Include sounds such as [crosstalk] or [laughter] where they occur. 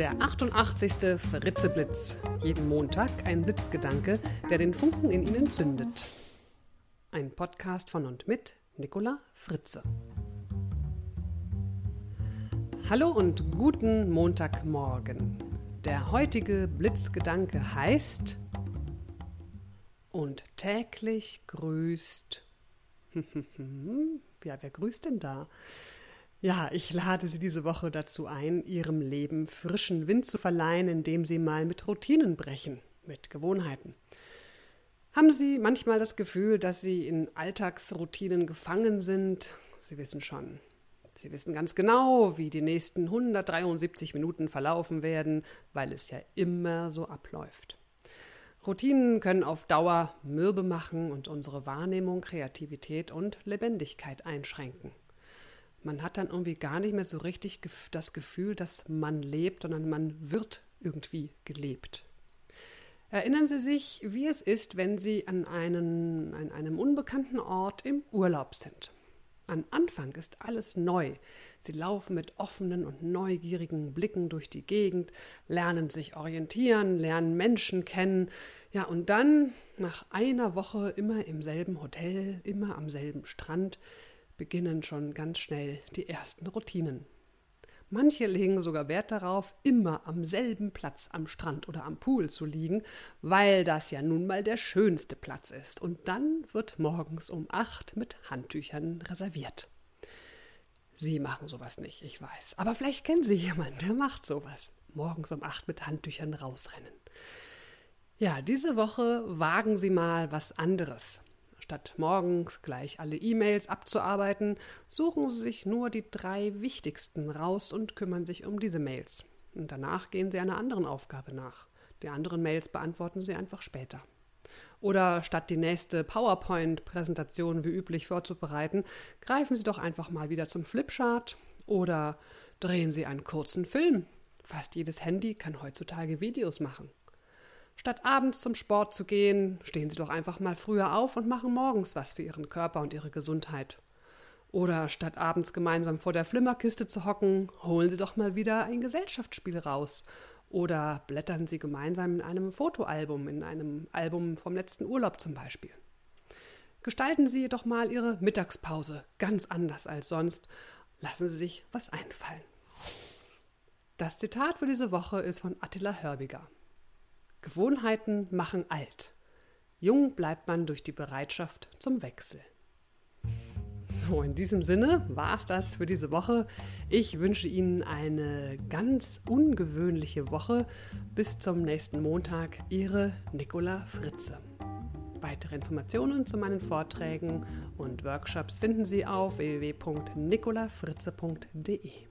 Der 88. Fritzeblitz. Jeden Montag ein Blitzgedanke, der den Funken in Ihnen zündet. Ein Podcast von und mit Nicola Fritze. Hallo und guten Montagmorgen. Der heutige Blitzgedanke heißt und täglich grüßt. [laughs] ja, wer grüßt denn da? Ja, ich lade Sie diese Woche dazu ein, Ihrem Leben frischen Wind zu verleihen, indem Sie mal mit Routinen brechen, mit Gewohnheiten. Haben Sie manchmal das Gefühl, dass Sie in Alltagsroutinen gefangen sind? Sie wissen schon. Sie wissen ganz genau, wie die nächsten 173 Minuten verlaufen werden, weil es ja immer so abläuft. Routinen können auf Dauer mürbe machen und unsere Wahrnehmung, Kreativität und Lebendigkeit einschränken. Man hat dann irgendwie gar nicht mehr so richtig das Gefühl, dass man lebt, sondern man wird irgendwie gelebt. Erinnern Sie sich, wie es ist, wenn Sie an, einen, an einem unbekannten Ort im Urlaub sind. An Anfang ist alles neu. Sie laufen mit offenen und neugierigen Blicken durch die Gegend, lernen sich orientieren, lernen Menschen kennen. Ja, und dann, nach einer Woche immer im selben Hotel, immer am selben Strand, beginnen schon ganz schnell die ersten Routinen. Manche legen sogar Wert darauf, immer am selben Platz am Strand oder am Pool zu liegen, weil das ja nun mal der schönste Platz ist. Und dann wird morgens um acht mit Handtüchern reserviert. Sie machen sowas nicht, ich weiß. Aber vielleicht kennen Sie jemanden, der macht sowas. Morgens um acht mit Handtüchern rausrennen. Ja, diese Woche wagen Sie mal was anderes. Statt morgens gleich alle E-Mails abzuarbeiten, suchen Sie sich nur die drei wichtigsten raus und kümmern sich um diese Mails. Und danach gehen Sie einer anderen Aufgabe nach. Die anderen Mails beantworten Sie einfach später. Oder statt die nächste PowerPoint-Präsentation wie üblich vorzubereiten, greifen Sie doch einfach mal wieder zum Flipchart oder drehen Sie einen kurzen Film. Fast jedes Handy kann heutzutage Videos machen. Statt abends zum Sport zu gehen, stehen Sie doch einfach mal früher auf und machen morgens was für Ihren Körper und Ihre Gesundheit. Oder statt abends gemeinsam vor der Flimmerkiste zu hocken, holen Sie doch mal wieder ein Gesellschaftsspiel raus. Oder blättern Sie gemeinsam in einem Fotoalbum, in einem Album vom letzten Urlaub zum Beispiel. Gestalten Sie doch mal Ihre Mittagspause ganz anders als sonst. Lassen Sie sich was einfallen. Das Zitat für diese Woche ist von Attila Hörbiger. Gewohnheiten machen alt. Jung bleibt man durch die Bereitschaft zum Wechsel. So, in diesem Sinne war es das für diese Woche. Ich wünsche Ihnen eine ganz ungewöhnliche Woche. Bis zum nächsten Montag, Ihre Nicola Fritze. Weitere Informationen zu meinen Vorträgen und Workshops finden Sie auf www.nicolafritze.de.